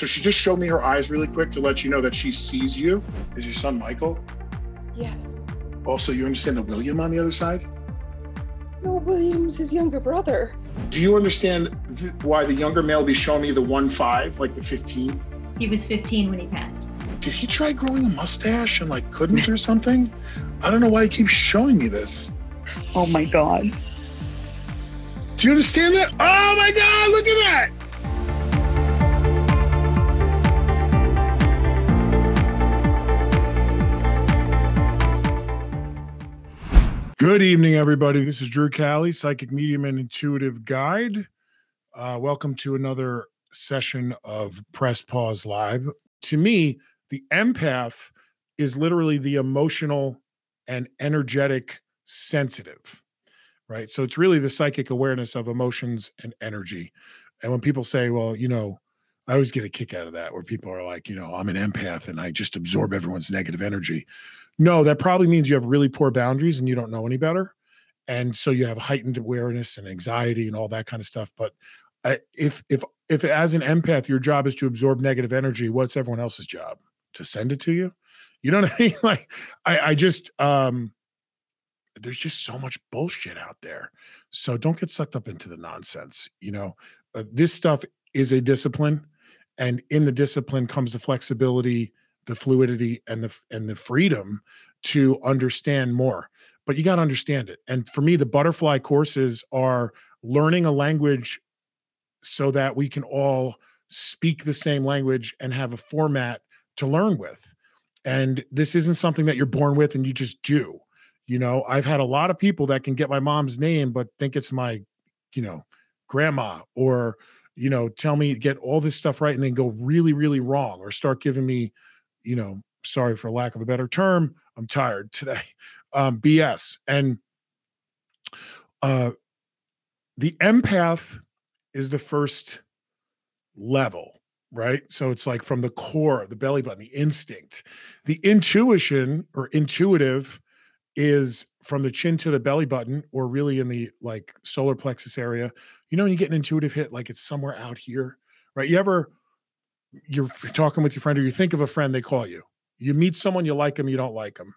So she just showed me her eyes really quick to let you know that she sees you. Is your son Michael? Yes. Also, you understand the William on the other side? No, William's his younger brother. Do you understand th- why the younger male be showing me the one five, like the 15? He was 15 when he passed. Did he try growing a mustache and like couldn't or something? I don't know why he keeps showing me this. Oh my god. Do you understand that? Oh my God, look at that! Good evening, everybody. This is Drew Cali, psychic medium and intuitive guide. Uh, welcome to another session of Press Pause Live. To me, the empath is literally the emotional and energetic sensitive, right? So it's really the psychic awareness of emotions and energy. And when people say, well, you know, I always get a kick out of that where people are like, you know, I'm an empath and I just absorb everyone's negative energy. No, that probably means you have really poor boundaries and you don't know any better. And so you have heightened awareness and anxiety and all that kind of stuff. But I, if if if as an empath your job is to absorb negative energy, what's everyone else's job? To send it to you? You know what I mean? Like I, I just um there's just so much bullshit out there. So don't get sucked up into the nonsense. You know, uh, this stuff is a discipline, and in the discipline comes the flexibility, the fluidity, and the and the freedom to understand more. But you got to understand it. And for me, the butterfly courses are learning a language so that we can all speak the same language and have a format to learn with. And this isn't something that you're born with and you just do. You know, I've had a lot of people that can get my mom's name, but think it's my, you know, grandma or, you know, tell me get all this stuff right and then go really, really wrong or start giving me, you know, sorry for lack of a better term, I'm tired today. Um, BS. And uh the empath is the first level, right? So it's like from the core, the belly button, the instinct. The intuition or intuitive is from the chin to the belly button, or really in the like solar plexus area. You know, when you get an intuitive hit, like it's somewhere out here, right? You ever you're talking with your friend, or you think of a friend, they call you. You meet someone, you like them, you don't like them.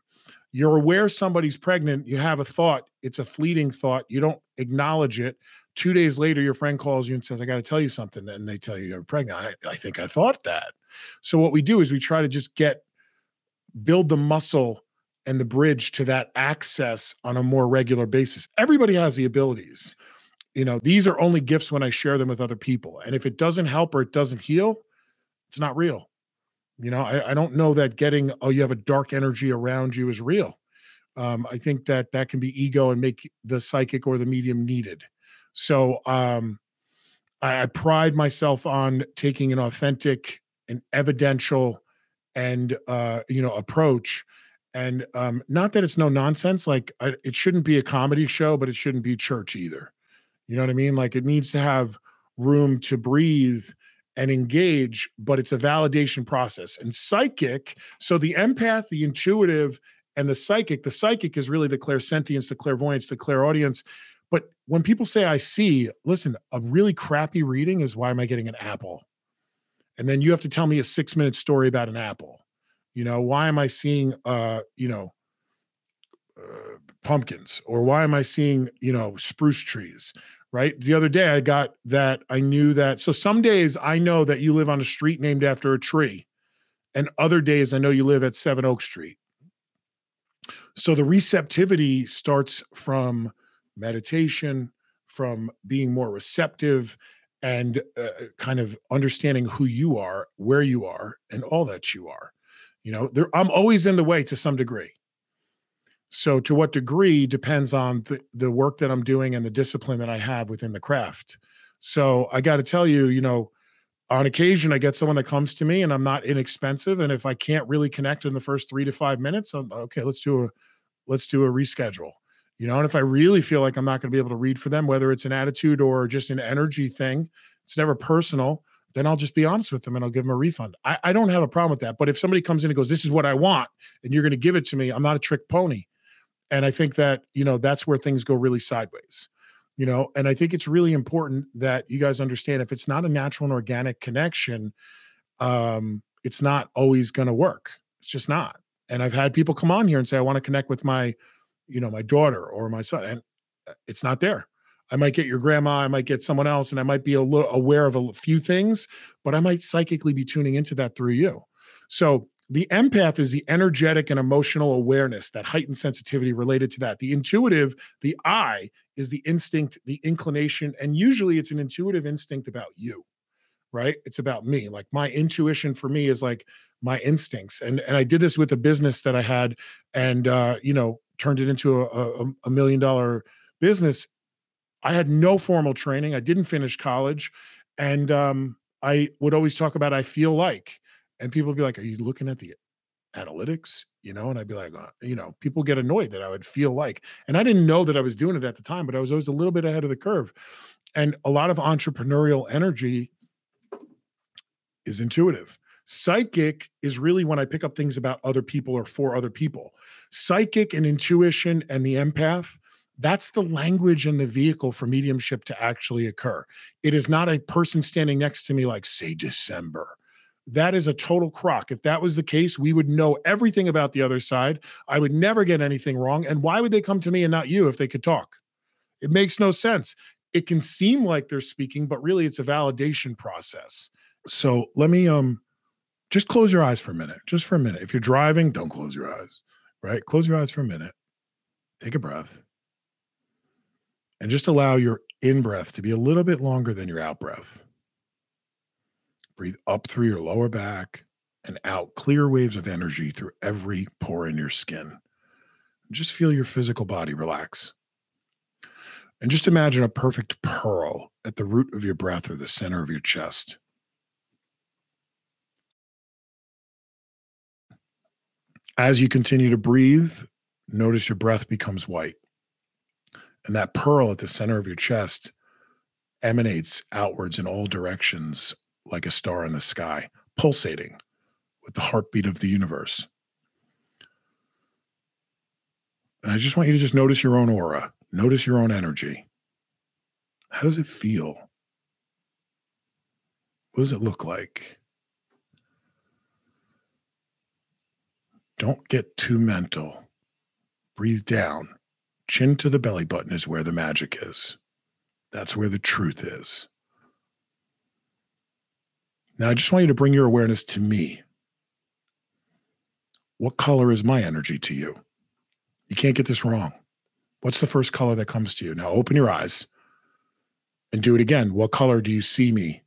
You're aware somebody's pregnant, you have a thought, it's a fleeting thought, you don't acknowledge it. Two days later, your friend calls you and says, I got to tell you something. And they tell you you're pregnant. I, I think I thought that. So, what we do is we try to just get, build the muscle and the bridge to that access on a more regular basis. Everybody has the abilities. You know, these are only gifts when I share them with other people. And if it doesn't help or it doesn't heal, it's not real. You know, I, I don't know that getting, oh, you have a dark energy around you is real. Um, I think that that can be ego and make the psychic or the medium needed. So um, I, I pride myself on taking an authentic and evidential and uh, you know approach. And um, not that it's no nonsense. Like I, it shouldn't be a comedy show, but it shouldn't be church either. You know what I mean? Like it needs to have room to breathe and engage, but it's a validation process. And psychic, so the empath, the intuitive, and the psychic, the psychic is really the clairsentience, the clairvoyance, the clairaudience. But when people say I see, listen, a really crappy reading is why am I getting an apple? And then you have to tell me a six minute story about an apple. You know, why am I seeing, uh, you know, uh, pumpkins or why am I seeing, you know, spruce trees? Right. The other day I got that I knew that. So some days I know that you live on a street named after a tree, and other days I know you live at Seven Oak Street. So the receptivity starts from meditation, from being more receptive and uh, kind of understanding who you are, where you are, and all that you are. You know, there, I'm always in the way to some degree. So, to what degree depends on the, the work that I'm doing and the discipline that I have within the craft. So, I got to tell you, you know, on occasion, I get someone that comes to me and I'm not inexpensive. And if I can't really connect in the first three to five minutes, I'm okay, let's do a let's do a reschedule. You know, and if I really feel like I'm not going to be able to read for them, whether it's an attitude or just an energy thing, it's never personal, then I'll just be honest with them and I'll give them a refund. I, I don't have a problem with that. But if somebody comes in and goes, This is what I want, and you're going to give it to me, I'm not a trick pony. And I think that, you know, that's where things go really sideways. You know, and I think it's really important that you guys understand if it's not a natural and organic connection, um, it's not always going to work. It's just not. And I've had people come on here and say, I want to connect with my, you know, my daughter or my son, and uh, it's not there. I might get your grandma, I might get someone else, and I might be a little aware of a few things, but I might psychically be tuning into that through you. So the empath is the energetic and emotional awareness, that heightened sensitivity related to that. The intuitive, the I, is the instinct, the inclination, and usually it's an intuitive instinct about you, right? It's about me. Like my intuition for me is like my instincts, and and I did this with a business that I had, and uh, you know, turned it into a, a, a million dollar business. I had no formal training. I didn't finish college, and um, I would always talk about I feel like and people be like, "Are you looking at the analytics?" You know, and I'd be like, uh, you know, people get annoyed that I would feel like, and I didn't know that I was doing it at the time, but I was always a little bit ahead of the curve. And a lot of entrepreneurial energy is intuitive. Psychic is really when I pick up things about other people or for other people. Psychic and intuition and the empath, that's the language and the vehicle for mediumship to actually occur. It is not a person standing next to me like, say, December that is a total crock. If that was the case, we would know everything about the other side. I would never get anything wrong. And why would they come to me and not you if they could talk? It makes no sense. It can seem like they're speaking, but really it's a validation process. So let me um just close your eyes for a minute. Just for a minute. If you're driving, don't close your eyes. Right? Close your eyes for a minute. Take a breath. And just allow your in breath to be a little bit longer than your out breath. Breathe up through your lower back and out clear waves of energy through every pore in your skin. Just feel your physical body relax. And just imagine a perfect pearl at the root of your breath or the center of your chest. As you continue to breathe, notice your breath becomes white. And that pearl at the center of your chest emanates outwards in all directions like a star in the sky, pulsating with the heartbeat of the universe. And I just want you to just notice your own aura, notice your own energy. How does it feel? What does it look like? Don't get too mental. Breathe down. Chin to the belly button is where the magic is. That's where the truth is. Now, I just want you to bring your awareness to me. What color is my energy to you? You can't get this wrong. What's the first color that comes to you? Now, open your eyes and do it again. What color do you see me?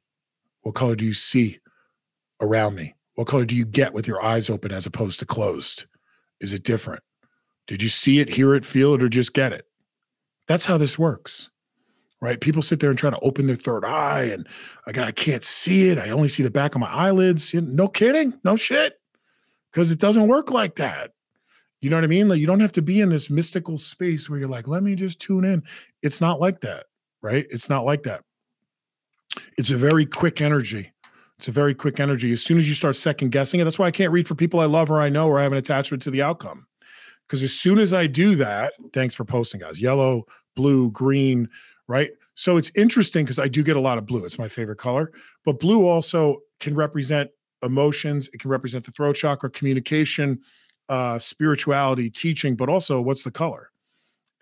What color do you see around me? What color do you get with your eyes open as opposed to closed? Is it different? Did you see it, hear it, feel it, or just get it? That's how this works right? People sit there and try to open their third eye, and I, I can't see it. I only see the back of my eyelids. No kidding, no shit, because it doesn't work like that. You know what I mean? Like you don't have to be in this mystical space where you're like, let me just tune in. It's not like that, right? It's not like that. It's a very quick energy. It's a very quick energy. As soon as you start second guessing it, that's why I can't read for people I love or I know or I have an attachment to the outcome. Because as soon as I do that, thanks for posting, guys. Yellow, blue, green, right? So it's interesting because I do get a lot of blue. It's my favorite color, but blue also can represent emotions. It can represent the throat chakra, communication, uh, spirituality, teaching, but also what's the color?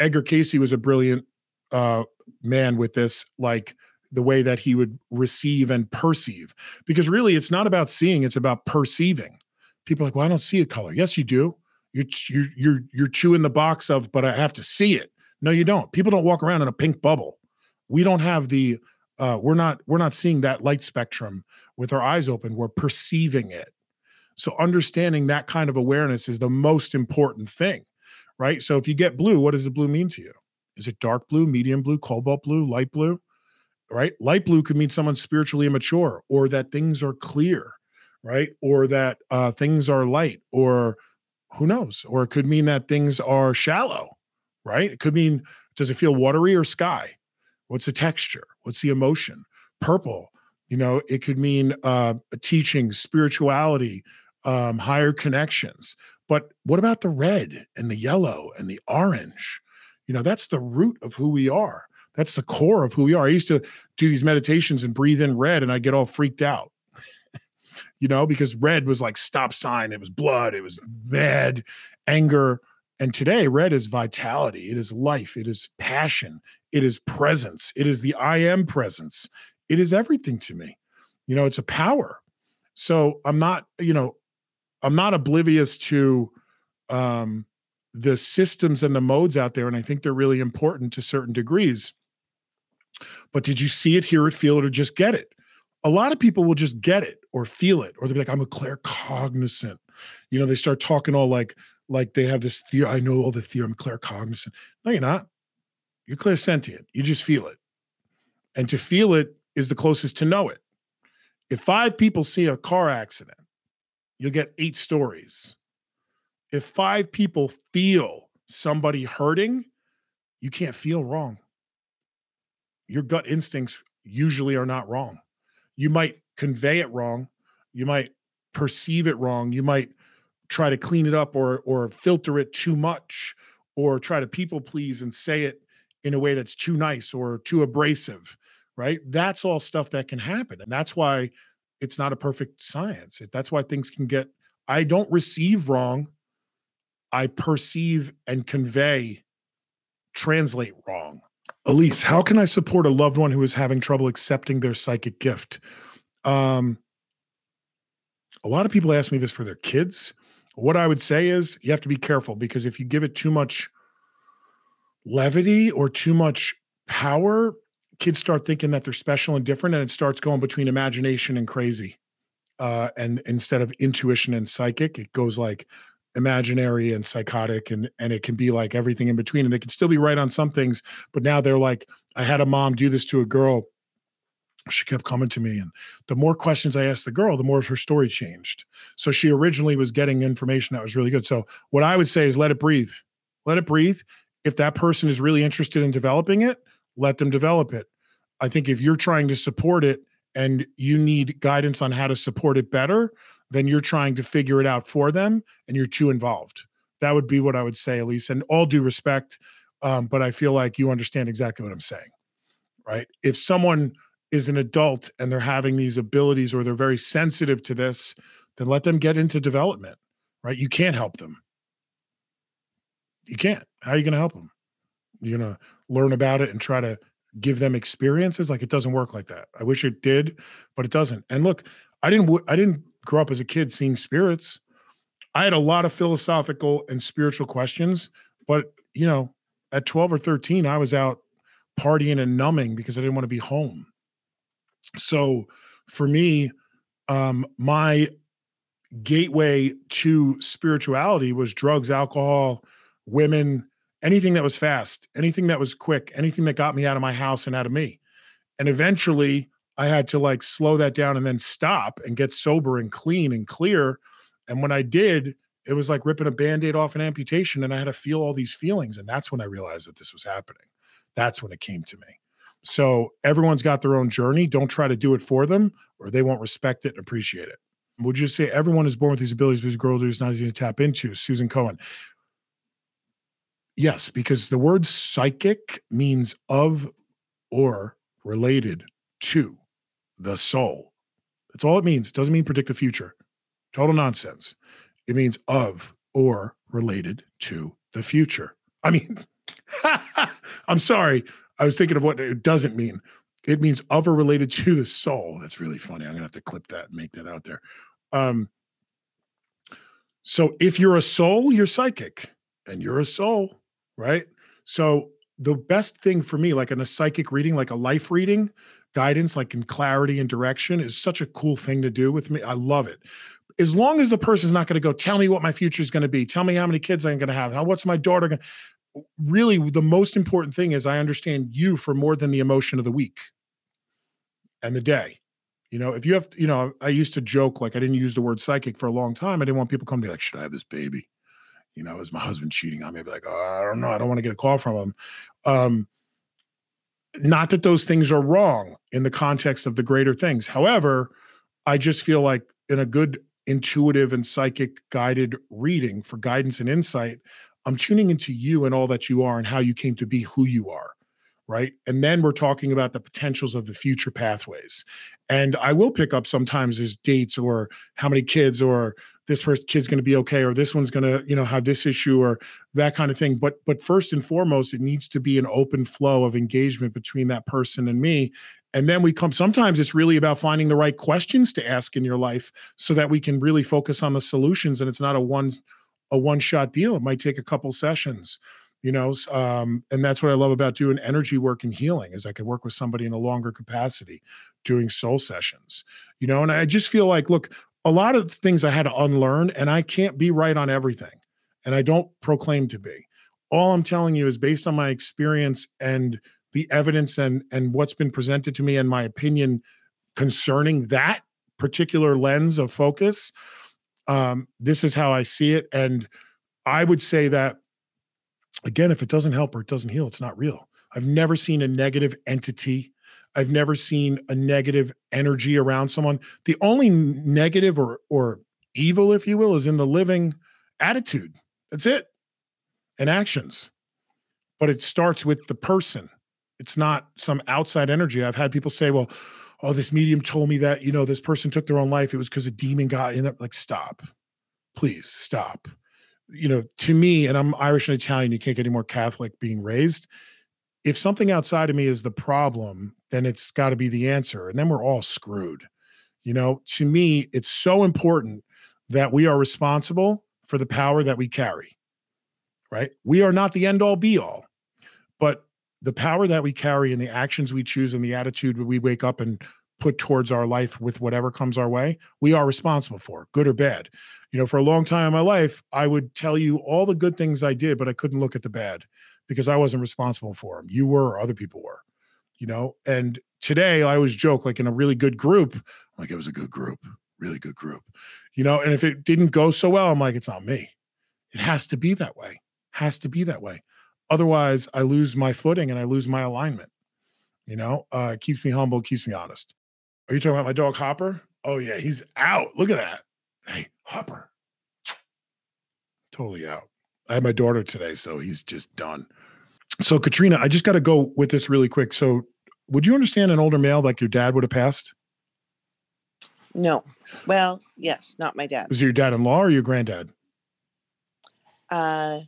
Edgar Cayce was a brilliant uh, man with this, like the way that he would receive and perceive, because really it's not about seeing; it's about perceiving. People are like, well, I don't see a color. Yes, you do. You're you're you're you're chewing the box of, but I have to see it. No, you don't. People don't walk around in a pink bubble. We don't have the uh, we're not we're not seeing that light spectrum with our eyes open. We're perceiving it. So understanding that kind of awareness is the most important thing, right? So if you get blue, what does the blue mean to you? Is it dark blue, medium blue, cobalt blue, light blue? Right? Light blue could mean someone's spiritually immature or that things are clear, right? Or that uh, things are light, or who knows? Or it could mean that things are shallow, right? It could mean, does it feel watery or sky? What's the texture? What's the emotion? Purple, you know, it could mean uh, teaching, spirituality, um, higher connections. But what about the red and the yellow and the orange? You know, that's the root of who we are. That's the core of who we are. I used to do these meditations and breathe in red and I get all freaked out. you know, because red was like stop sign, it was blood, it was mad, anger. And today, red is vitality, it is life, it is passion, it is presence, it is the I am presence, it is everything to me. You know, it's a power. So I'm not, you know, I'm not oblivious to um, the systems and the modes out there. And I think they're really important to certain degrees. But did you see it, hear it, feel it, or just get it? A lot of people will just get it or feel it, or they'll be like, I'm a claircognizant. You know, they start talking all like, like they have this theory. I know all the theorem, claircognizant. No, you're not. You're clairsentient. You just feel it. And to feel it is the closest to know it. If five people see a car accident, you'll get eight stories. If five people feel somebody hurting, you can't feel wrong. Your gut instincts usually are not wrong. You might convey it wrong. You might perceive it wrong. You might try to clean it up or or filter it too much or try to people please and say it in a way that's too nice or too abrasive right? That's all stuff that can happen. And that's why it's not a perfect science. That's why things can get, I don't receive wrong. I perceive and convey, translate wrong. Elise, how can I support a loved one who is having trouble accepting their psychic gift? Um, a lot of people ask me this for their kids. What I would say is you have to be careful because if you give it too much levity or too much power, kids start thinking that they're special and different, and it starts going between imagination and crazy. Uh, and instead of intuition and psychic, it goes like imaginary and psychotic, and and it can be like everything in between. And they can still be right on some things, but now they're like, I had a mom do this to a girl. She kept coming to me, and the more questions I asked the girl, the more her story changed. So she originally was getting information that was really good. So what I would say is let it breathe, let it breathe. If that person is really interested in developing it, let them develop it. I think if you're trying to support it and you need guidance on how to support it better, then you're trying to figure it out for them and you're too involved. That would be what I would say, Elise. And all due respect, um, but I feel like you understand exactly what I'm saying, right? If someone is an adult and they're having these abilities or they're very sensitive to this, then let them get into development, right? You can't help them. You can't. How are you going to help them? You're going to learn about it and try to give them experiences like it doesn't work like that i wish it did but it doesn't and look i didn't i didn't grow up as a kid seeing spirits i had a lot of philosophical and spiritual questions but you know at 12 or 13 i was out partying and numbing because i didn't want to be home so for me um my gateway to spirituality was drugs alcohol women anything that was fast, anything that was quick, anything that got me out of my house and out of me. And eventually I had to like slow that down and then stop and get sober and clean and clear. And when I did, it was like ripping a band-aid off an amputation and I had to feel all these feelings. And that's when I realized that this was happening. That's when it came to me. So everyone's got their own journey. Don't try to do it for them or they won't respect it and appreciate it. Would you say everyone is born with these abilities because girl is not easy to tap into? Susan Cohen. Yes, because the word psychic means of or related to the soul. That's all it means. It doesn't mean predict the future. Total nonsense. It means of or related to the future. I mean, I'm sorry. I was thinking of what it doesn't mean. It means of or related to the soul. That's really funny. I'm gonna have to clip that and make that out there. Um, so if you're a soul, you're psychic, and you're a soul right? So the best thing for me, like in a psychic reading, like a life reading, guidance, like in clarity and direction, is such a cool thing to do with me. I love it. As long as the person's not going to go, tell me what my future is going to be, tell me how many kids I'm going to have, how what's my daughter to really the most important thing is I understand you for more than the emotion of the week and the day. You know, if you have, you know, I used to joke like I didn't use the word psychic for a long time. I didn't want people come to me like, should I have this baby? you know, is my husband cheating on me? I'd be like, oh, I don't know. I don't want to get a call from him. Um, not that those things are wrong in the context of the greater things. However, I just feel like in a good intuitive and psychic guided reading for guidance and insight, I'm tuning into you and all that you are and how you came to be who you are. right? And then we're talking about the potentials of the future pathways. And I will pick up sometimes as dates or how many kids or this first kid's going to be okay or this one's going to you know have this issue or that kind of thing but but first and foremost it needs to be an open flow of engagement between that person and me and then we come sometimes it's really about finding the right questions to ask in your life so that we can really focus on the solutions and it's not a one a one shot deal it might take a couple sessions you know um, and that's what i love about doing energy work and healing is i can work with somebody in a longer capacity doing soul sessions you know and i just feel like look a lot of things I had to unlearn, and I can't be right on everything. And I don't proclaim to be. All I'm telling you is based on my experience and the evidence and and what's been presented to me and my opinion concerning that particular lens of focus. Um, this is how I see it. And I would say that again, if it doesn't help or it doesn't heal, it's not real. I've never seen a negative entity I've never seen a negative energy around someone. The only negative or or evil, if you will, is in the living attitude. That's it. And actions. But it starts with the person. It's not some outside energy. I've had people say, well, oh, this medium told me that, you know, this person took their own life. It was because a demon got in there. Like, stop. Please stop. You know, to me, and I'm Irish and Italian, you can't get any more Catholic being raised if something outside of me is the problem, then it's got to be the answer. And then we're all screwed. You know, to me, it's so important that we are responsible for the power that we carry, right? We are not the end all be all, but the power that we carry and the actions we choose and the attitude we wake up and put towards our life with whatever comes our way, we are responsible for, good or bad. You know, for a long time in my life, I would tell you all the good things I did, but I couldn't look at the bad because I wasn't responsible for them. You were, or other people were, you know. And today I always joke, like in a really good group, like it was a good group, really good group, you know. And if it didn't go so well, I'm like, it's on me. It has to be that way. Has to be that way. Otherwise, I lose my footing and I lose my alignment. You know, uh, it keeps me humble, keeps me honest. Are you talking about my dog Hopper? Oh yeah, he's out. Look at that. Hey, Hopper. Totally out. I had my daughter today, so he's just done. So, Katrina, I just got to go with this really quick. So, would you understand an older male like your dad would have passed? No. Well, yes, not my dad. Was it your dad-in-law or your granddad? Uh,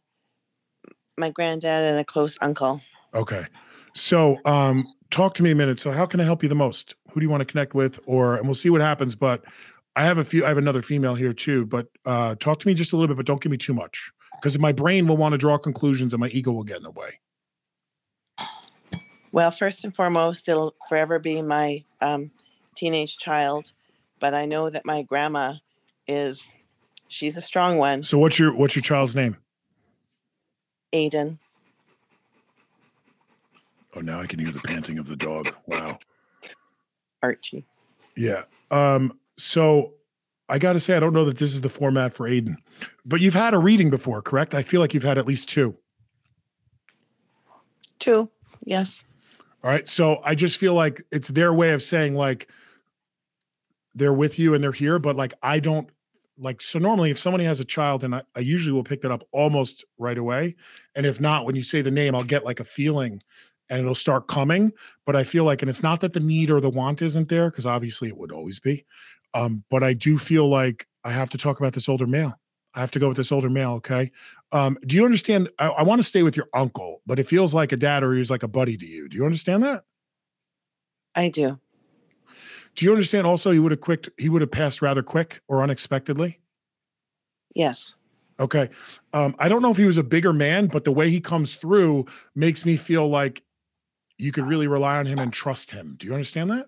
my granddad and a close uncle. Okay. So, um, talk to me a minute. So, how can I help you the most? Who do you want to connect with? Or, and we'll see what happens. But I have a few. I have another female here too. But uh, talk to me just a little bit, but don't give me too much because my brain will want to draw conclusions and my ego will get in the way. Well, first and foremost, it'll forever be my um, teenage child, but I know that my grandma is she's a strong one. So what's your what's your child's name? Aiden. Oh, now I can hear the panting of the dog. Wow. Archie. Yeah. Um, so I got to say, I don't know that this is the format for Aiden, but you've had a reading before, correct? I feel like you've had at least two. Two, yes. All right. So I just feel like it's their way of saying, like, they're with you and they're here, but like, I don't like, so normally if somebody has a child and I, I usually will pick that up almost right away. And if not, when you say the name, I'll get like a feeling and it'll start coming. But I feel like, and it's not that the need or the want isn't there, because obviously it would always be. Um, but I do feel like I have to talk about this older male. I have to go with this older male. Okay. Um, do you understand? I, I want to stay with your uncle, but it feels like a dad or he's like a buddy to you. Do you understand that? I do. Do you understand also he would have quick he would have passed rather quick or unexpectedly? Yes. Okay. Um, I don't know if he was a bigger man, but the way he comes through makes me feel like you could really rely on him and trust him. Do you understand that?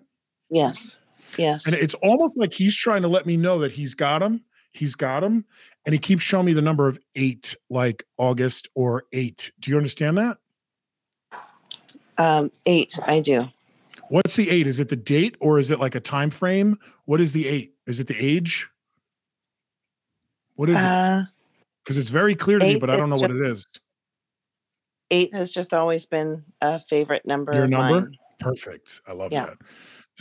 Yes. Yes. And it's almost like he's trying to let me know that he's got him. He's got him. And he keeps showing me the number of eight, like August or eight. Do you understand that? Um, eight, I do. What's the eight? Is it the date or is it like a time frame? What is the eight? Is it the age? What is uh, it? Because it's very clear to me, but I don't know just, what it is. Eight has just always been a favorite number. Your number? Mine. Perfect. I love yeah. that.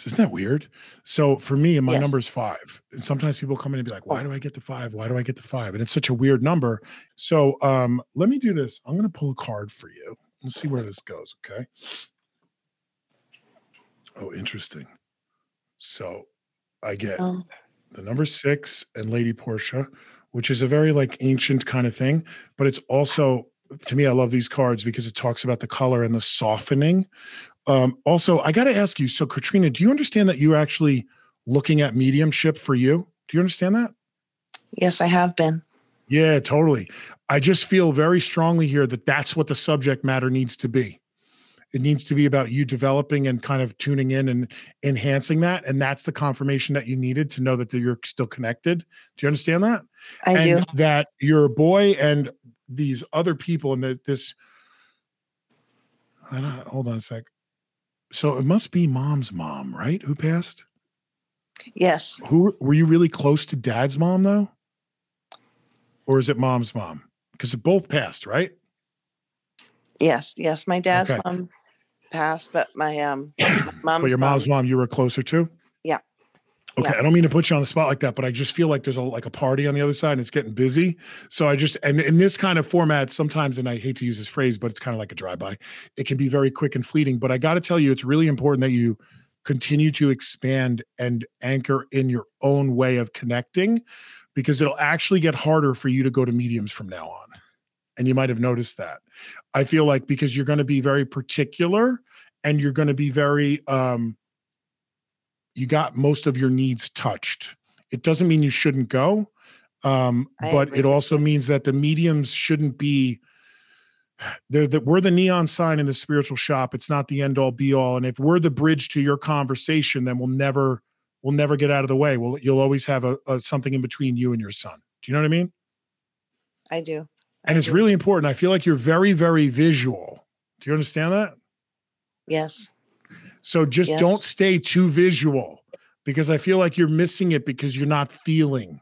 Isn't that weird? So for me, my yes. number is five. And sometimes people come in and be like, why do I get the five? Why do I get the five? And it's such a weird number. So um, let me do this. I'm going to pull a card for you. Let's see where this goes. Okay. Oh, interesting. So I get Oh, the number six and Lady Portia, which is a very like ancient kind of thing, but it's also to me, I love these cards because it talks about the color and the softening. Um, also, I got to ask you. So, Katrina, do you understand that you're actually looking at mediumship for you? Do you understand that? yes, I have been. Yeah, totally. I just feel very strongly here that that's what the subject matter needs to be. It needs to be about you developing and kind of tuning in and enhancing that. And that's the confirmation that you needed to know that you're still connected. Do you understand that? I and do. that your boy and these other people and the, this. I don't, hold on a sec. So it must be mom's mom, right? Who passed? Yes. Who were you really close to dad's mom though? Or is it mom's mom? Because it both passed, right? Yes. Yes. My dad's Okay. mom passed, but my um my mom's but your mom's mom, mom you were closer to? Yeah. Okay. Yeah. I don't mean to put you on the spot like that, but I just feel like there's a like a party on the other side and it's getting busy. So I just and in this kind of format, sometimes, and I hate to use this phrase, but it's kind of like a drive-by. It can be very quick and fleeting. But I gotta tell you, it's really important that you continue to expand and anchor in your own way of connecting because it'll actually get harder for you to go to mediums from now on. And you might have noticed that. I feel like because you're going to be very particular and you're going to be very um you got most of your needs touched. It doesn't mean you shouldn't go. Um I but it also you. means that the mediums shouldn't be they're the, we're the neon sign in the spiritual shop. It's not the end all be all. And if we're the bridge to your conversation, then we'll never we'll never get out of the way. Well, you'll always have a, a something in between you and your son. Do you know what I mean? I do. And it's really important. I feel like you're very, very visual. Do you understand that? yes. So just don't stay too visual because I feel like you're missing it because you're not feeling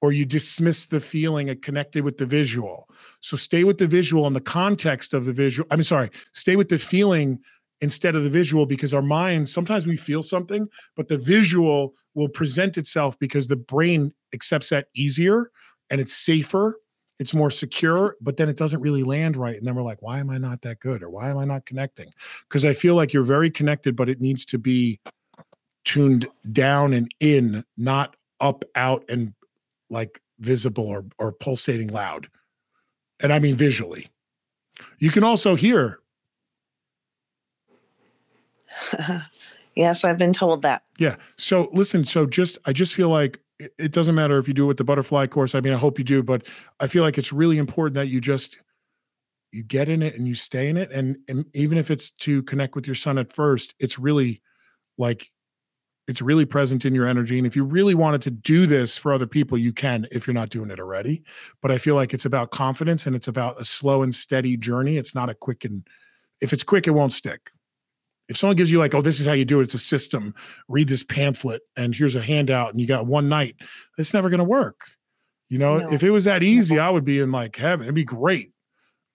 or you dismiss the feeling and connected with the visual. So stay with the visual and the context of the visual. I'm sorry, stay with the feeling instead of the visual because our minds sometimes we feel something, but the visual will present itself because the brain accepts that easier and it's safer, it's more secure, but then it doesn't really land right. And then we're like, why am I not that good? Or why am I not connecting? Because I feel like you're very connected, but it needs to be tuned down and in, not up, out, and like visible or or pulsating loud. And I mean visually. You can also hear. yes, I've been told that. Yeah. So listen, so just I just feel like it, doesn't matter if you do it with the butterfly course. I mean, I hope you do, but I feel like it's really important that you just you get in it and you stay in it. And, and even if it's to connect with your son at first, it's really like it's really present in your energy. And if you really wanted to do this for other people, you can if you're not doing it already. But I feel like it's about confidence and it's about a slow and steady journey. It's not a quick and if it's quick, it won't stick. If someone gives you like, oh, this is how you do it, it's a system. Read this pamphlet and here's a handout, and you got one night. It's never going to work. You know, No. if it was that easy, I would be in like heaven. It'd be great.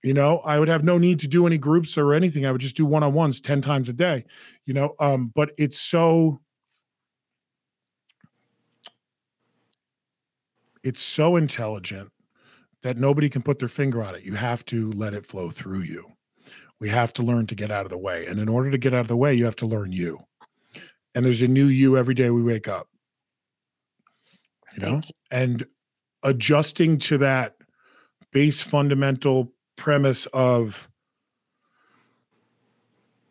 You know, I would have no need to do any groups or anything. I would just do one on ones 10 times a day, you know. Um, but it's so, it's so intelligent that nobody can put their finger on it. You have to let it flow through you. We have to learn to get out of the way. And in order to get out of the way, you have to learn you. And there's a new you every day we wake up. You know? You. and adjusting to that base fundamental premise of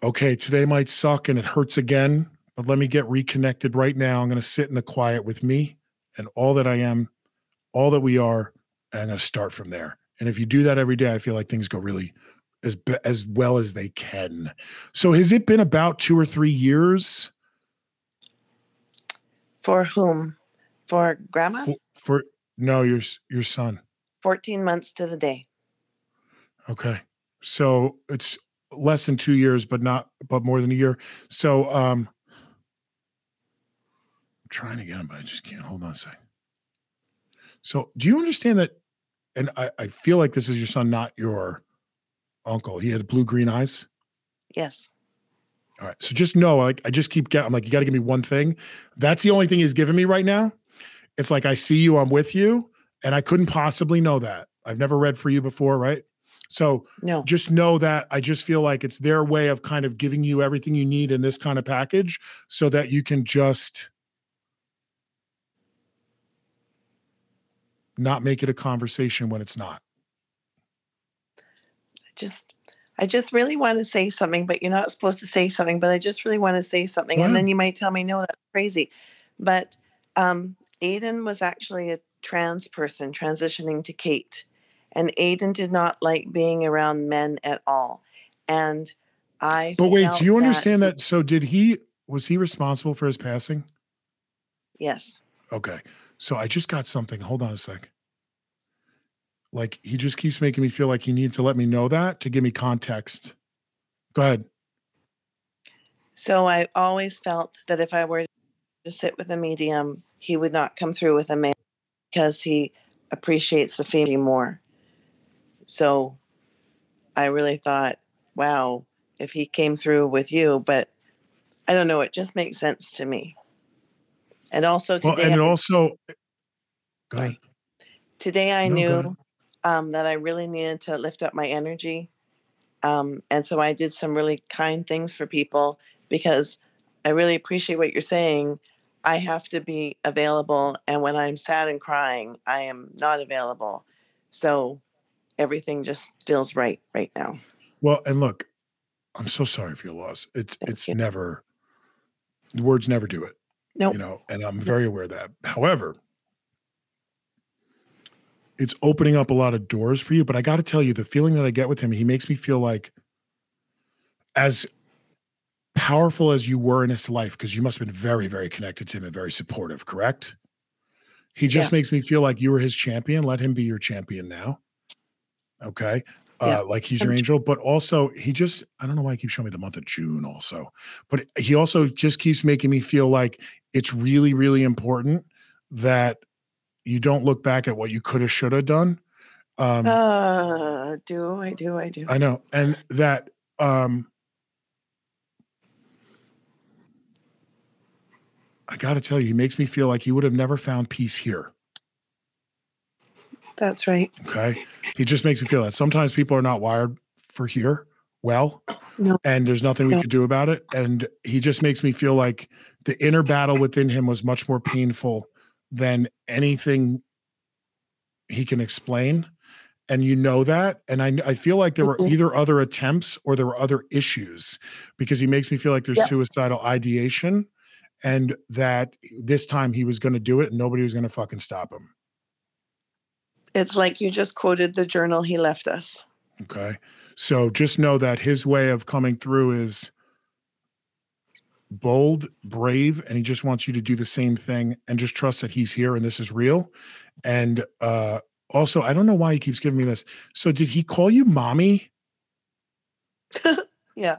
okay today might suck and it hurts again but let me get reconnected right now i'm going to sit in the quiet with me and all that i am all that we are and i'm going to start from there and if you do that every day i feel like things go really as as well as they can so has it been about two or three years For whom? For grandma? for, for no your your son 14 months to the day. Okay. So it's less than two years, but not, but more than a year. So, um, I'm trying to get him, but I just can't. Hold on a second. So, do you understand that? And I, I feel like this is your son, not your uncle. He had blue green eyes. Yes. All right. So just know, like, I just keep getting, I'm like, you got to give me one thing. That's the only thing he's giving me right now. It's like, I see you, I'm with you. And I couldn't possibly know that. I've never read for you before, right? So No. just know that I just feel like it's their way of kind of giving you everything you need in this kind of package so that you can just not make it a conversation when it's not. Just I just really want to say something, but you're not supposed to say something, but I just really want to say something. And then you might tell me, no, that's crazy. But um, Aiden was actually a trans person transitioning to Kate. And Aiden did not like being around men at all. And I But wait, do you understand that? So did he, was he responsible for his passing? Yes. Okay. So I just got something. Hold on a sec. Like he just keeps making me feel like he needs to let me know that to give me context. Go ahead. So I always felt that if I were to sit with a medium, he would not come through with a man because he appreciates the female more. So I really thought, wow, if he came through with you, but I don't know, it just makes sense to me. And also Well, today, and it I- also, go ahead. Today I No, knew um, that I really needed to lift up my energy. Um, and so I did some really kind things for people because I really appreciate what you're saying. I have to be available. And when I'm sad and crying, I am not available. So everything just feels right right now. Well, and look, I'm so sorry for your loss. It's Thank it's you. never words never do it. Nope. You know, and I'm very aware of that. However, it's opening up a lot of doors for you. But I got to tell you, the feeling that I get with him, he makes me feel like as powerful as you were in his life, because you must have been very, very connected to him and very supportive, correct? He just makes me feel like you were his champion. Let him be your champion now. Okay. Yeah. Uh, like he's your angel, but also he just, I don't know why he keeps showing me the month of June also, but he also just keeps making me feel like it's really, really important that you don't look back at what you could have, should have done. Um, Uh, do I do I do? I know. And that um I got to tell you, he makes me feel like he would have never found peace here. That's right. Okay. He just makes me feel that sometimes people are not wired for here well. No. And there's nothing we No. could do about it. And he just makes me feel like the inner battle within him was much more painful than anything he can explain. And you know that. And I, I feel like there were Mhm. either other attempts or there were other issues because he makes me feel like there's Yep. suicidal ideation and that this time he was going to do it and nobody was going to fucking stop him. It's like you just quoted the journal he left us. Okay. So just know that his way of coming through is bold, brave, and he just wants you to do the same thing and just trust that he's here and this is real. And uh also, I don't know why he keeps giving me this. So did he call you mommy? Yeah.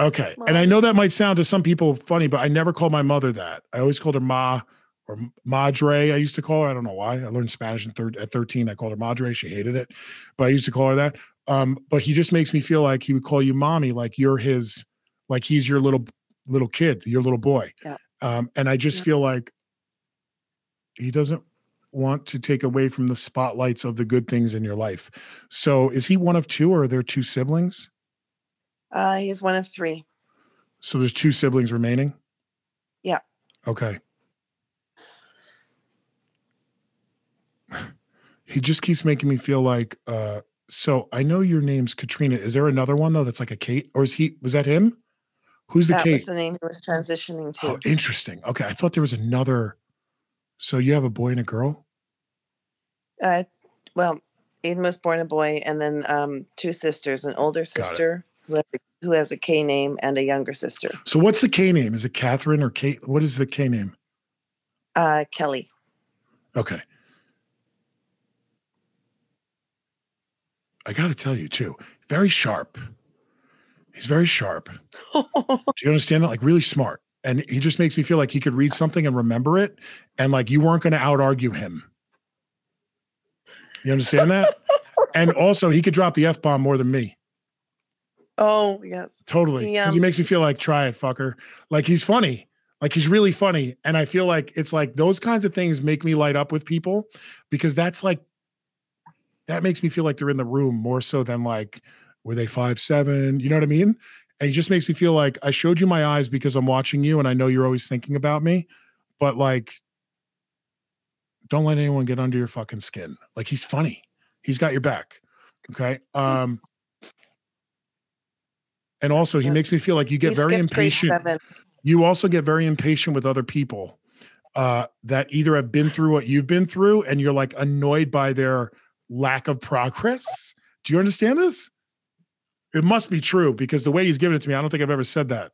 Okay. And I know that might sound to some people funny, but I never called my mother that. I always called her ma or madre. I used to call her. I don't know why. I learned Spanish in third at 13. I called her madre. She hated it, but I used to call her that. Um, but he just makes me feel like he would call you mommy, like you're his, like he's your little little kid, your little boy. Yeah. Um, and I just Yeah. feel like he doesn't want to take away from the spotlights of the good things in your life. So is he one of two or are there two siblings? Uh, he's one of three. So there's two siblings remaining? Yeah. Okay. He just keeps making me feel like uh so I know your name's Katrina. Is there another one though that's like a Kate? Or is he was that him? Who's the that was the name he was transitioning to. Oh, interesting. Okay. I thought there was another. So you have a boy and a girl? Uh, well, Aiden was born a boy, and then um, two sisters, an older sister who has, a, who has a K name and a younger sister, So what's the K name? Is it Catherine or Kate? What is the K name? uh, Kelly. Okay. I got to tell you too, very sharp. He's very sharp. Do you understand that? Like really smart. And he just makes me feel like he could read something and remember it. And like you weren't going to out argue him. You understand that? and also he could drop the F bomb more than me. oh yes, Totally. He, Because he um, makes me feel like try it, fucker. Like he's funny. Like he's really funny. And I feel like it's like those kinds of things make me light up with people because that's like that makes me feel like they're in the room more so than like were they five seven? You know what I mean? And it just makes me feel like I showed you my eyes because I'm watching you and I know you're always thinking about me, but like don't let anyone get under your fucking skin. Like he's funny. He's got your back. Okay. Um and also he makes me feel like you get very impatient. You also get very impatient with other people uh that either have been through what you've been through and you're like annoyed by their lack of progress. Do you understand this? It must be true because the way he's given it to me, I don't think I've ever said that.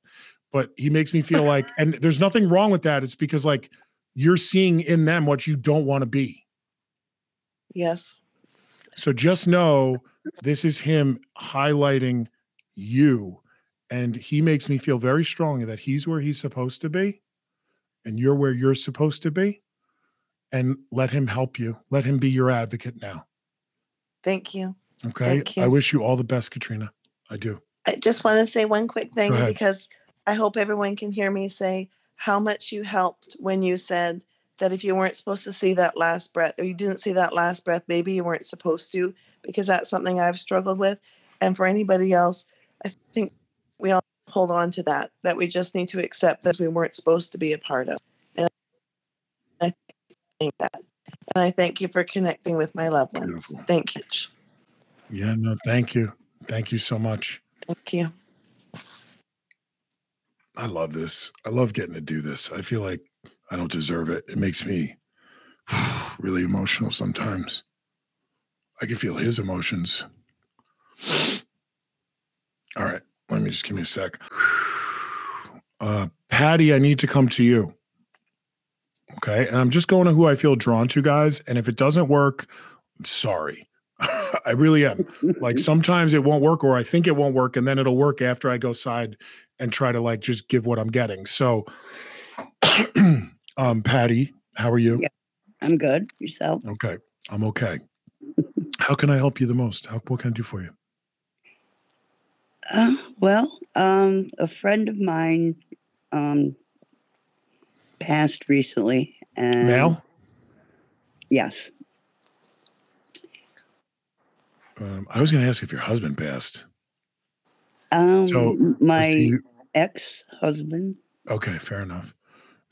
But he makes me feel like, and there's nothing wrong with that. It's because like you're seeing in them what you don't want to be. Yes. So just know this is him highlighting you. And he makes me feel very strongly that he's where he's supposed to be and you're where you're supposed to be. And let him help you. Let him be your advocate now. Thank you. Okay. Thank you. I wish you all the best, Katrina. I do. I just want to say one quick thing because I hope everyone can hear me say how much you helped when you said that if you weren't supposed to see that last breath or you didn't see that last breath, maybe you weren't supposed to, because that's something I've struggled with. And for anybody else, I think we all hold on to that, that we just need to accept that we weren't supposed to be a part of. And I think that. And I thank you for connecting with my loved ones. Beautiful. Thank you. Yeah, no, thank you. Thank you so much. Thank you. I love this. I love getting to do this. I feel like I don't deserve it. It makes me really emotional sometimes. I can feel his emotions. All right. Let me just give me a sec. Uh, Patty, I need to come to you. Okay. And I'm just going to who I feel drawn to, guys. And if it doesn't work, I'm sorry. I really am. Like sometimes it won't work, or I think it won't work, and then it'll work after I go side and try to like just give what I'm getting. So, um, Patty, how are you? Yeah. I'm good. Yourself? Okay, I'm okay. How can I help you the most? How what can I do for you? Uh, well, um, a friend of mine um, passed recently, and Male? yes, Um, I was going to ask if your husband passed. um, So, my he- ex-husband. okay, fair enough.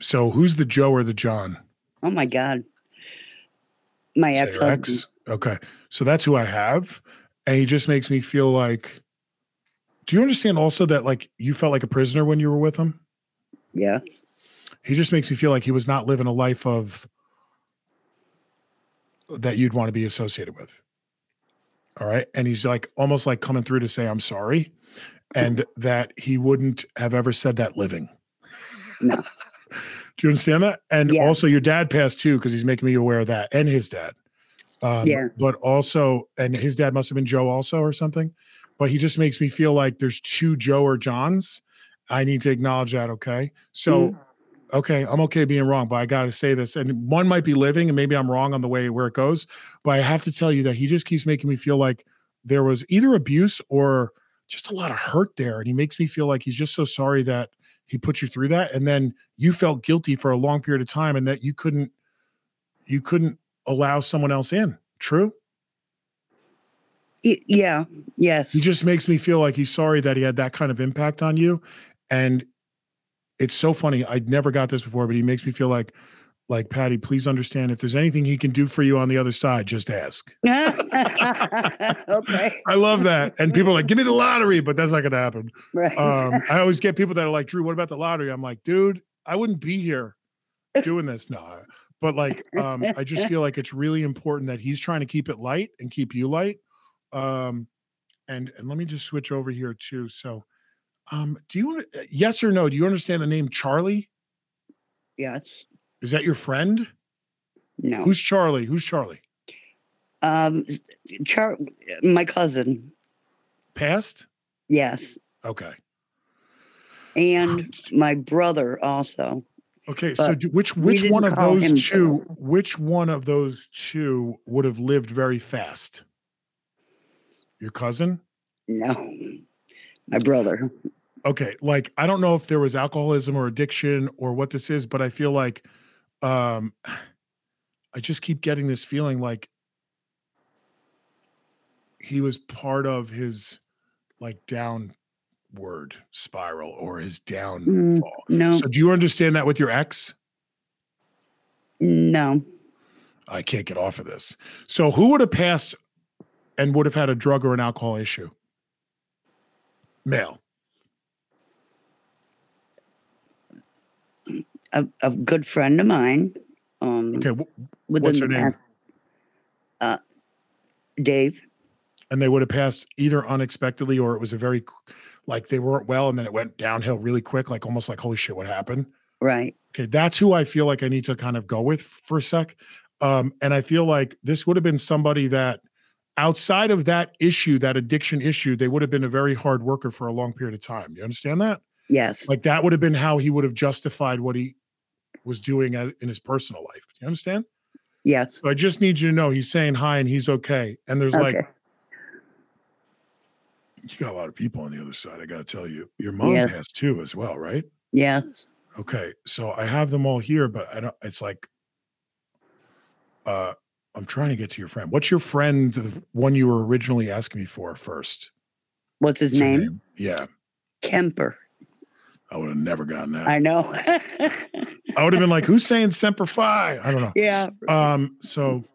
So, who's the Joe or the John? Oh my God, my ex-husband. ex? Okay, so that's who I have, and he just makes me feel like. Do you understand also that like you felt like a prisoner when you were with him? Yes, he just makes me feel like he was not living a life of that you'd want to be associated with. All right. And he's like almost like coming through to say, I'm sorry. And that he wouldn't have ever said that living. No. Do you understand that? And Yeah. also your dad passed too, because he's making me aware of that and his dad. Um, Yeah. But also, and his dad must have been Joe also or something. But he just makes me feel like there's two Joe or Johns. I need to acknowledge that. Okay. So Mm. Okay, I'm okay being wrong, but I got to say this. And one might be living, and maybe I'm wrong on the way where it goes, but I have to tell you that he just keeps making me feel like there was either abuse or just a lot of hurt there. And he makes me feel like he's just so sorry that he put you through that. And then you felt guilty for a long period of time and that you couldn't, you couldn't allow someone else in. True. Yeah, yes. He just makes me feel like he's sorry that he had that kind of impact on you. And it's so funny. I never got this before, but he makes me feel like, like Patty, please understand if there's anything he can do for you on the other side, just ask. okay, I love that. And people are like, give me the lottery, but that's not going to happen. right. Um, I always get people that are like, Drew, what about the lottery? I'm like, dude, I wouldn't be here doing this. No, but like, um, I just feel like it's really important that he's trying to keep it light and keep you light. Um, and and let me just switch over here too. So, um, do you yes or no? Do you understand the name Charlie? yes. Is that your friend? No. Who's Charlie? Who's Charlie? um, Char- my cousin. Passed? Yes, Okay. and my brother also. Okay. So, do, which which one of those two? Which one of those two would have lived very fast? Your cousin? No, my brother. Okay. Like I don't know if there was alcoholism or addiction or what this is, but I feel like, um, I just keep getting this feeling like he was part of his like downward spiral or his downfall. No, So do you understand that with your ex? no. I can't get off of this. So who would have passed and would have had a drug or an alcohol issue? Male. A, a good friend of mine. Um, Okay. wh- within what's her the name? Uh, Dave. And they would have passed either unexpectedly or it was a very like they weren't well and then it went downhill really quick, like almost like holy shit, what happened? Right. Okay, that's who I feel like I need to kind of go with for a sec. Um, and I feel like this would have been somebody that outside of that issue, that addiction issue, they would have been a very hard worker for a long period of time. You understand that? Yes. Like that would have been how he would have justified what he was doing in his personal life. Do you understand? yes. So I just need you to know he's saying hi and he's okay. And there's like you got a lot of people on the other side. I got to tell you, your mom Yeah. has too as well, right? Yes. Okay, so I have them all here, but I don't. It's like, uh, I'm trying to get to your friend. What's your friend, the one you were originally asking me for first? What's his What's her name? Yeah, Kemper. I would have never gotten that. I know. I would have been like, "Who's saying Semper Fi?" I don't know. yeah. Um, so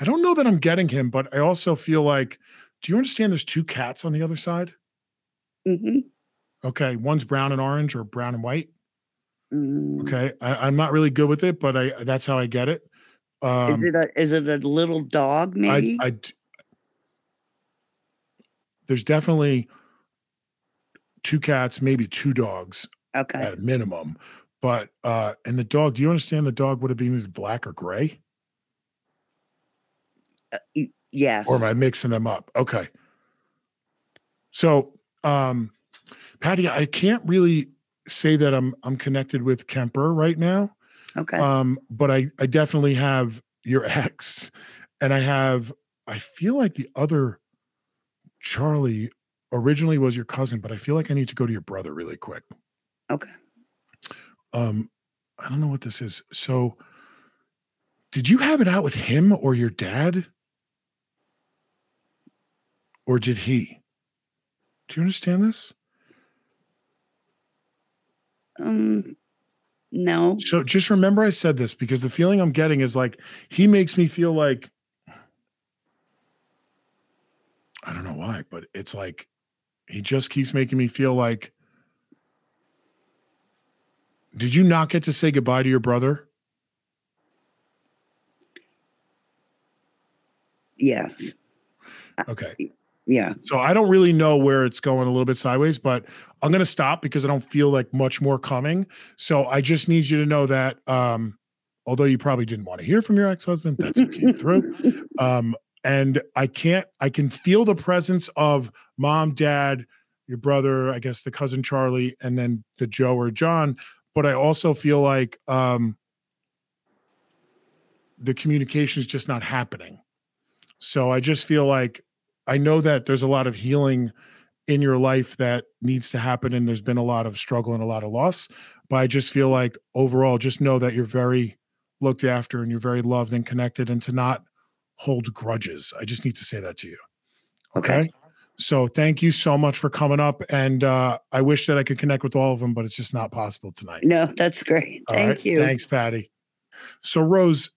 I don't know that I'm getting him, but I also feel like, do you understand? There's two cats on the other side. hmm Okay, one's brown and orange or brown and white. Mm. Okay, I, I'm not really good with it, but I that's how I get it. Um, is it a is it a little dog? Maybe. I, I there's definitely two cats, maybe two dogs okay. at a minimum. But uh and the dog, do you understand the dog would have been either black or gray? Y- yes. Or am I mixing them up? Okay. So um Patty, I can't really say that I'm I'm connected with Kemper right now. okay. Um, but I I definitely have your ex, and I have I feel like the other Charlie originally was your cousin, but I feel like I need to go to your brother really quick. okay. Um, I don't know what this is. So, did you have it out with him or your dad, or did he? Do you understand this? Um. No. So just remember I said this because the feeling I'm getting is like he makes me feel like I don't know why, but it's like he just keeps making me feel like Did you not get to say goodbye to your brother? Yes. Okay. Yeah. So I don't really know where it's going a little bit sideways, but I'm going to stop because I don't feel like much more coming. So I just need you to know that um although you probably didn't want to hear from your ex-husband, that's what came through. um and i can't i can feel the presence of mom dad your brother i guess the cousin charlie and then the joe or john but i also feel like um the communication is just not happening so i just feel like i know that there's a lot of healing in your life that needs to happen and there's been a lot of struggle and a lot of loss but i just feel like overall just know that you're very looked after and you're very loved and connected and to not hold grudges. I just need to say that to you. Okay. Okay. So thank you so much for coming up. And uh, I wish that I could connect with all of them, but it's just not possible tonight. No, that's great. All Thank right? you. Thanks, Patty. So Rose,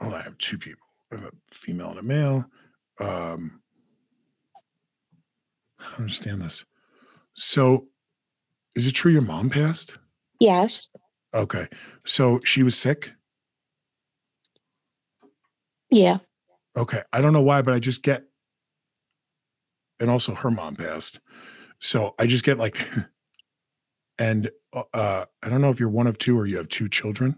oh, I have two people. I have a female and a male. Um, I don't understand this. So is it true your mom passed? Yes. Okay. So she was sick? Yeah. Okay. I don't know why, but I just get, and also her mom passed. So I just get like, and uh, uh, I don't know if you're one of two or you have two children,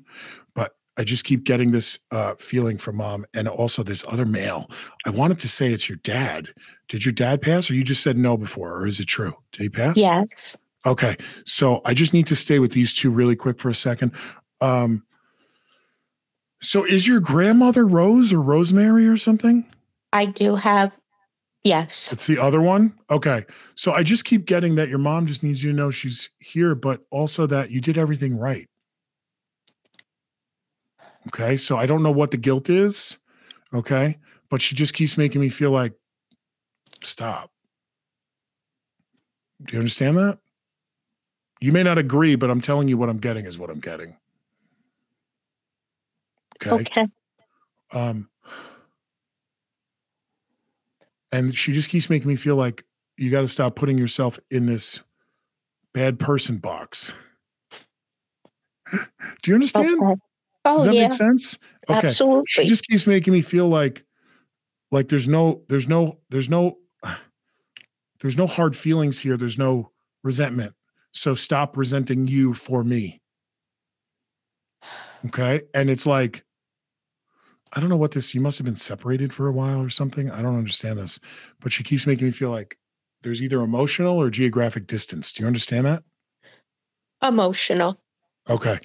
but I just keep getting this uh, feeling from mom and also this other male. I wanted to say it's your dad. Did your dad pass or you just said no before or is it true? Did he pass? Yes. Okay. So I just need to stay with these two really quick for a second. Um, so is your grandmother Rose or Rosemary or something? I do have. Yes. It's the other one. Okay. So I just keep getting that your mom just needs you to know she's here, but also that you did everything right. Okay. So I don't know what the guilt is. Okay. but she just keeps making me feel like, stop. Do you understand that? You may not agree, but I'm telling you what I'm getting is what I'm getting. Okay. Okay. Um, and she just keeps making me feel like you got to stop putting yourself in this bad person box. Do you understand? Okay. Does Oh that yeah, make sense? Okay. absolutely. She just keeps making me feel like like there's no there's no there's no there's no hard feelings here. There's no resentment. So stop resenting you for me. Okay? And it's like I don't know what this you must have been separated for a while or something. I don't understand this. But she keeps making me feel like there's either emotional or geographic distance. Do you understand that? Emotional. Okay.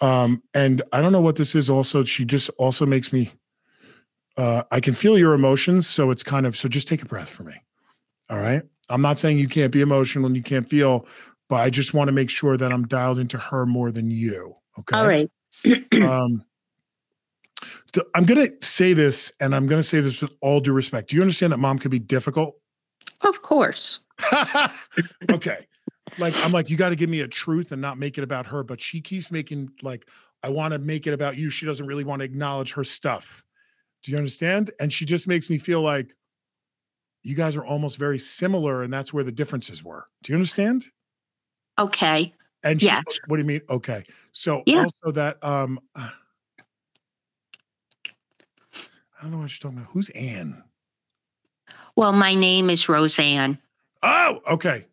Um, and I don't know what this is also. She just also makes me uh I can feel your emotions. So it's kind of so just take a breath for me. All right. I'm not saying you can't be emotional and you can't feel, but I just want to make sure that I'm dialed into her more than you. Okay. All right. um I'm gonna say this, and I'm gonna say this with all due respect. Do you understand that mom can be difficult? of course. okay. Like I'm like, you got to give me a truth and not make it about her. But she keeps making like, I want to make it about you. She doesn't really want to acknowledge her stuff. Do you understand? And she just makes me feel like you guys are almost very similar, and that's where the differences were. Do you understand? Okay. And she, Yes. what do you mean? Okay. So Yeah. also that um I don't know what you're talking about. Who's Anne? Well, my name is Roseanne. Oh, okay.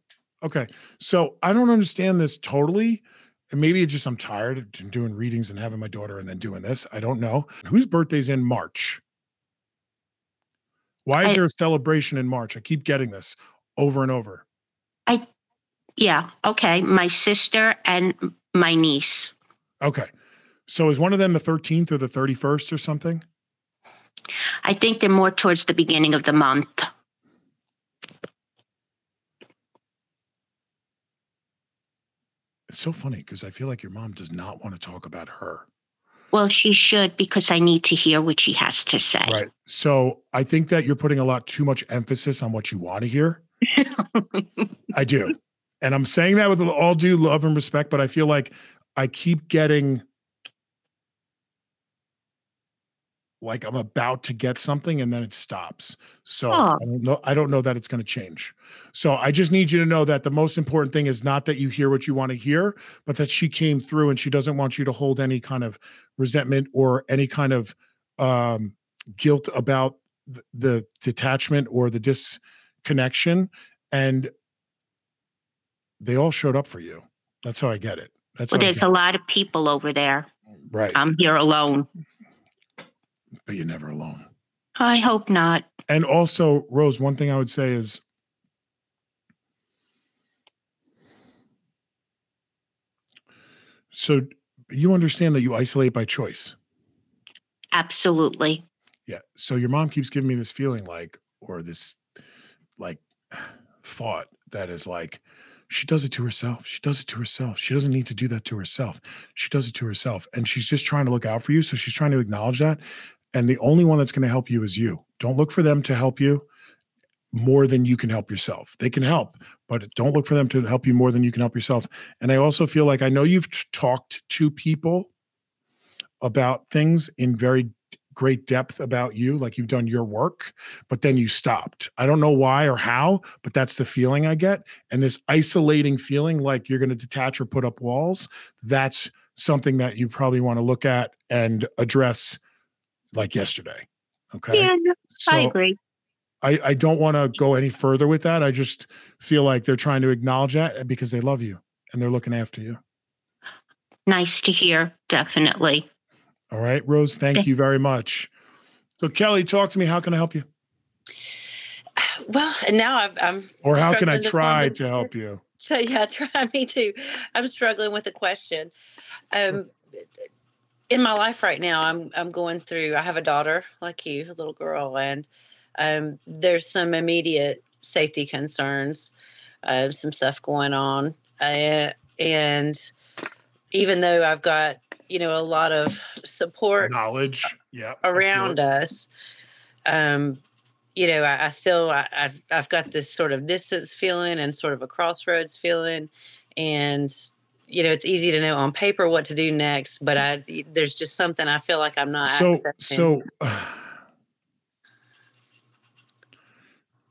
Okay. So I don't understand this totally. And maybe it's just I'm tired of doing readings and having my daughter and then doing this. I don't know. Whose birthday's in March? Why is I- there a celebration in March? I keep getting this over and over. I, yeah. Okay. My sister and my niece. Okay. So is one of them the 13th or the 31st or something? I think they're more towards the beginning of the month. It's so funny because I feel like your mom does not want to talk about her. Well, she should because I need to hear what she has to say. Right. So I think that you're putting a lot too much emphasis on what you want to hear. I do. And I'm saying that with all due love and respect, but I feel like I keep getting like I'm about to get something and then it stops. So Oh. I don't know I don't know that it's going to change. So I just need you to know that the most important thing is not that you hear what you want to hear, but that she came through and she doesn't want you to hold any kind of resentment or any kind of um guilt about th- the detachment or the disconnection and they all showed up for you. That's how I get it. That's well, there's a lot of people over there. right. I'm here alone. But you're never alone. I hope not. And also, Rose, one thing I would say is so you understand that you isolate by choice. Absolutely. Yeah. So your mom keeps giving me this feeling like, or this like thought that is like, she does it to herself. She does it to herself. She doesn't need to do that to herself. She does it to herself. And she's just trying to look out for you. So she's trying to acknowledge that. And the only one that's going to help you is you. Don't look for them to help you more than you can help yourself. They can help, but don't look for them to help you more than you can help yourself. And I also feel like I know you've t- talked to people about things in very great depth about you, like you've done your work, but then you stopped. I don't know why or how, but that's the feeling I get. And this isolating feeling like you're going to detach or put up walls, that's something that you probably want to look at and address like yesterday. Okay. Yeah, no, I agree. I, I don't want to go any further with that. I just feel like they're trying to acknowledge that because they love you and they're looking after you. Nice to hear. Definitely. All right, Rose, thank Thank- you very much. So, Kelly, talk to me. How can I help you? Well, now I've, I'm. Or how can I try to help you? So yeah, try me too. I'm struggling with a question. Um, in my life right now, I'm I'm going through. I have a daughter like you, a little girl, and um, there's some immediate safety concerns, uh, some stuff going on, uh, and even though I've got you know a lot of support Knowledge. Yeah. Around us. um, you know, I, I still I, I've I've got this sort of distance feeling and sort of a crossroads feeling, and you know, it's easy to know on paper what to do next, but I there's just something I feel like I'm not. so accessing. so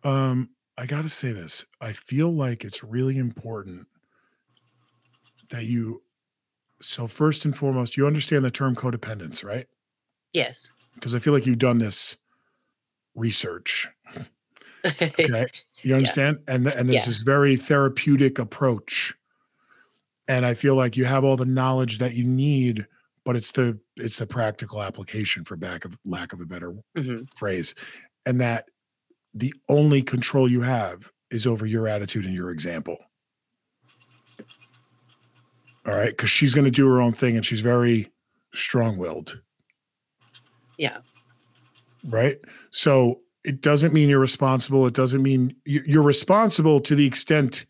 um i gotta say this i feel like it's really important that you so first and foremost you understand the term codependence right yes. because i feel like you've done this research okay you understand and th- and there's Yeah. this very therapeutic approach and i feel like you have all the knowledge that you need but it's the it's the practical application for back of lack of a better Mhm. phrase and that the only control you have is over your attitude and your example. All right? Because she's going to do her own thing and she's very strong-willed. Yeah. right? So it doesn't mean you're responsible. It doesn't mean you're responsible to the extent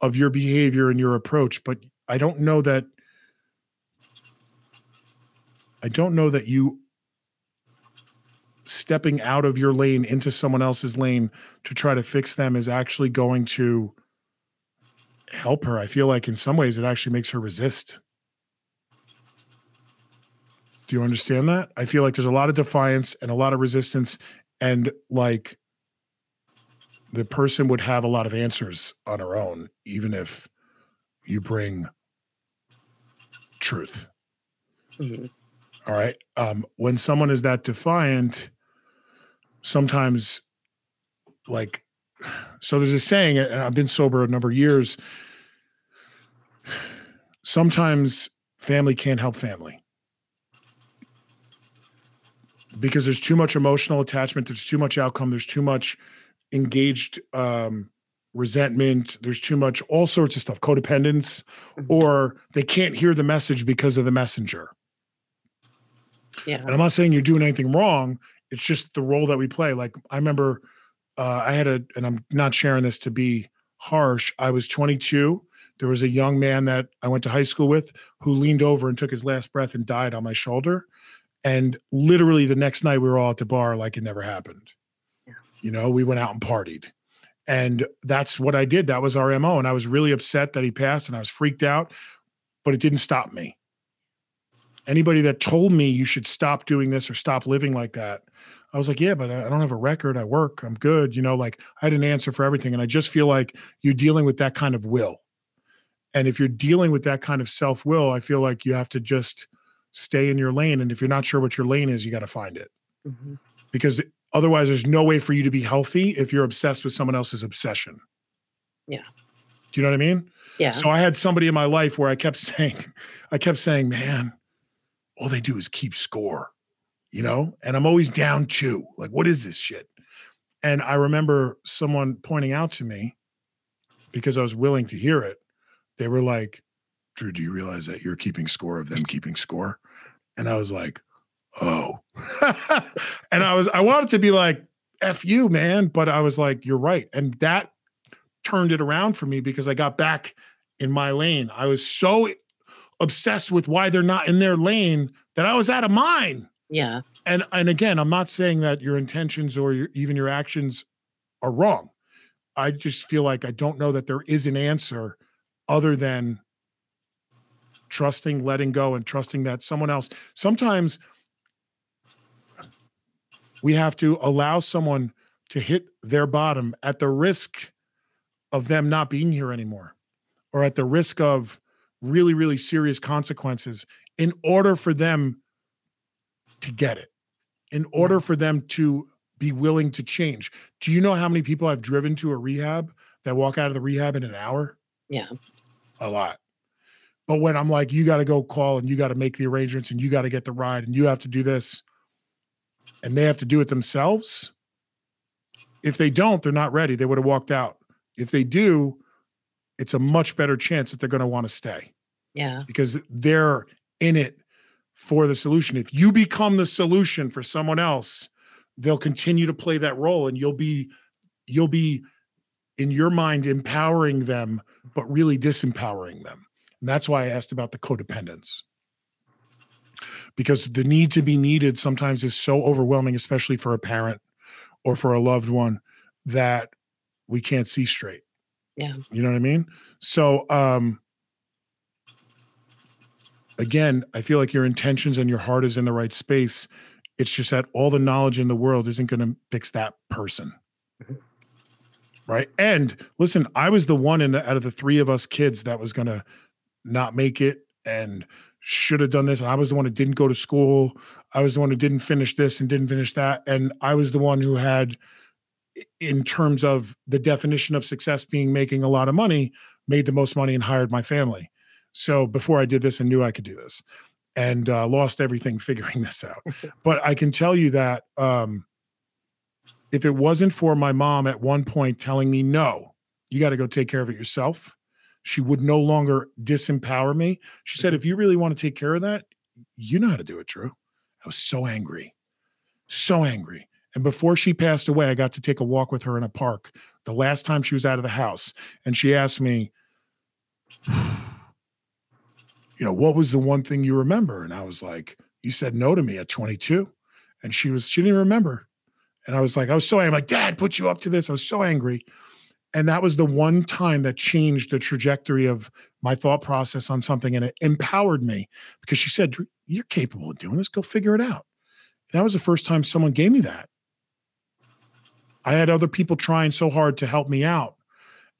of your behavior and your approach but i don't know that i don't know that you stepping out of your lane into someone else's lane to try to fix them is actually going to help her. I feel like in some ways it actually makes her resist. Do you understand that? I feel like there's a lot of defiance and a lot of resistance and like the person would have a lot of answers on her own even if you bring truth. Mhm. all right? Um when someone is that defiant sometimes like so there's a saying and i've been sober a number of years sometimes family can't help family. Because there's too much emotional attachment there's too much outcome there's too much engaged um resentment there's too much all sorts of stuff codependence Mhm. or they can't hear the message because of the messenger Yeah. and I'm not saying you're doing anything wrong. It's just the role that we play. Like I remember uh, I had a, and I'm not sharing this to be harsh. I was 22. There was a young man that I went to high school with who leaned over and took his last breath and died on my shoulder. And literally the next night we were all at the bar like it never happened. You know, we went out and partied. And that's what I did. That was our MO. And I was really upset that he passed and I was freaked out, but it didn't stop me anybody that told me you should stop doing this or stop living like that i was like yeah but i don't have a record i work i'm good you know like i had an answer for everything and i just feel like you're dealing with that kind of will and if you're dealing with that kind of self-will i feel like you have to just stay in your lane and if you're not sure what your lane is you got to find it Mhm. because otherwise there's no way for you to be healthy if you're obsessed with someone else's obsession Yeah. do you know what i mean Yeah. so I had somebody in my life where I kept saying, I kept saying, man, all they do is keep score, you know? And I'm always down two. Like, what is this shit? And I remember someone pointing out to me because I was willing to hear it. They were like, Drew, do you realize that you're keeping score of them keeping score? And I was like, oh. and I was, I wanted to be like, F you, man. But I was like, you're right. And that turned it around for me because I got back in my lane. I was so obsessed with why they're not in their lane that I was out of mine. Yeah. And and again, I'm not saying that your intentions or your, even your actions are wrong. I just feel like I don't know that there is an answer other than trusting, letting go, and trusting that someone else. Sometimes we have to allow someone to hit their bottom at the risk of them not being here anymore or at the risk of really, really serious consequences in order for them to get it, in order for them to be willing to change. Do you know how many people I've driven to a rehab that walk out of the rehab in an hour? Yeah. A lot. But when I'm like, you got to go call and you got to make the arrangements and you got to get the ride and you have to do this, and they have to do it themselves. If they don't, they're not ready. They would have walked out. If they do, it's a much better chance that they're going to want to stay Yeah. because they're in it for the solution. If you become the solution for someone else, they'll continue to play that role and you'll be you'll be in your mind empowering them but really disempowering them. And that's why I asked about the codependence. Because the need to be needed sometimes is so overwhelming, especially for a parent or for a loved one, that we can't see straight. Yeah. You know what I mean? So, um, again, I feel like your intentions and your heart is in the right space. It's just that all the knowledge in the world isn't going to fix that person. Mhm. Right. And listen, I was the one in the, out of the three of us kids that was going to not make it and should have done this. I was the one who didn't go to school. I was the one who didn't finish this and didn't finish that. And I was the one who had, in terms of the definition of success being making a lot of money, made the most money and hired my family. So before I did this, I knew I could do this and uh, lost everything figuring this out. but I can tell you that um, if it wasn't for my mom at one point telling me, no, you got to go take care of it yourself, she would no longer disempower me. She said, mm-hmm. if you really want to take care of that, you know how to do it, Drew. I was so angry, so angry. And before she passed away, I got to take a walk with her in a park the last time she was out of the house. And she asked me, you know, what was the one thing you remember? And I was like, you said no to me at 22. And she was, she didn't remember. And I was like, I was so angry. I'm like, Dad put you up to this. I was so angry. And that was the one time that changed the trajectory of my thought process on something. And it empowered me because she said, You're capable of doing this. Go figure it out. And that was the first time someone gave me that. I had other people trying so hard to help me out.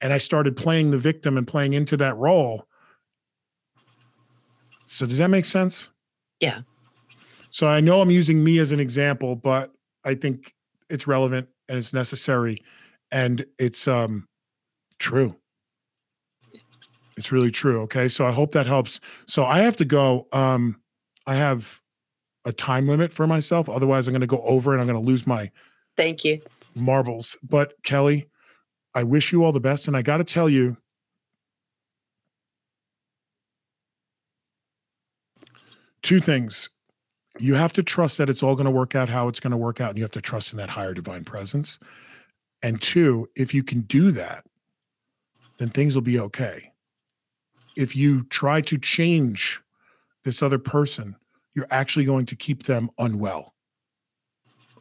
And I started playing the victim and playing into that role. So, does that make sense? Yeah. So, I know I'm using me as an example, but I think it's relevant and it's necessary and it's um true. It's really true okay? So i hope that helps. So i have to go um i have a time limit for myself otherwise i'm going to go over and i'm going to lose my Thank you. marbles. But kelly i wish you all the best and i got to tell you two things. You have to trust that it's all going to work out how it's going to work out and you have to trust in that higher divine presence and two, if you can do that, then things will be okay. If you try to change this other person, you're actually going to keep them unwell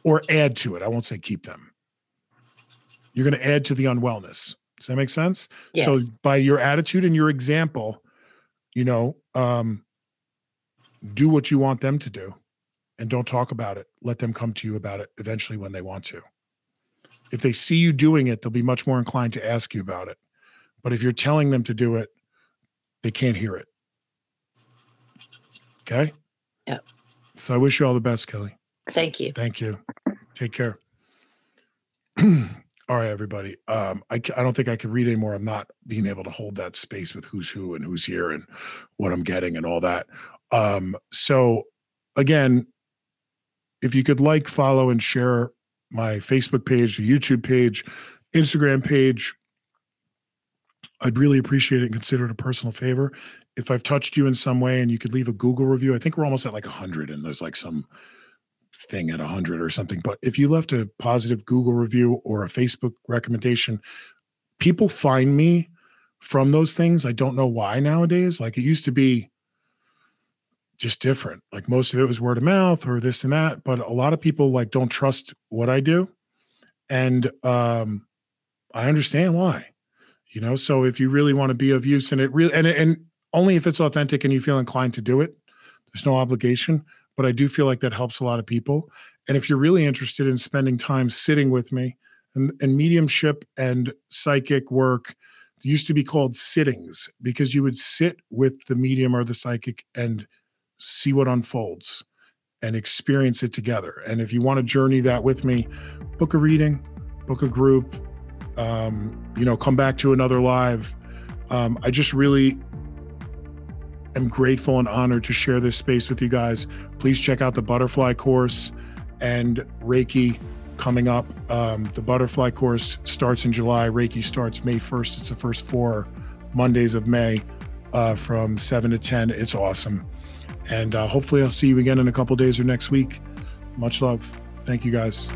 or add to it. I won't say keep them. You're going to add to the unwellness. Does that make sense? Yes. So by your attitude and your example, you know, um, do what you want them to do and don't talk about it. Let them come to you about it eventually when they want to if they see you doing it, they'll be much more inclined to ask you about it. But if you're telling them to do it, they can't hear it. Okay? Yep. So I wish you all the best, Kelly. Thank you. Thank you. Take care. all right, everybody. Um, I, I don't think I can read anymore. I'm not being able to hold that space with who's who and who's here and what I'm getting and all that. Um, so again, if you could like, follow, and share my Facebook page, the YouTube page, Instagram page. I'd really appreciate it and consider it a personal favor. If I've touched you in some way and you could leave a Google review, I think we're almost at like 100 and there's like some thing at 100 or something. But if you left a positive Google review or a Facebook recommendation, people find me from those things. I don't know why nowadays. Like it used to be just different. Like most of it was word of mouth or this and that, but a lot of people like don't trust what I do. And um I understand why. You know, so if you really want to be of use and it really and and only if it's authentic and you feel inclined to do it, there's no obligation, but I do feel like that helps a lot of people. And if you're really interested in spending time sitting with me and, and mediumship and psychic work, used to be called sittings because you would sit with the medium or the psychic and see what unfolds and experience it together. And if you want to journey that with me, book a reading, book a group, um, you know, come back to another live. Um, I just really am grateful and honored to share this space with you guys. Please check out the butterfly course and Reiki coming up. Um, the butterfly course starts in July. Reiki starts May 1st. It's the first four Mondays of May uh, from 7 to 10. It's awesome. And uh, hopefully, I'll see you again in a couple days or next week. Much love. Thank you guys.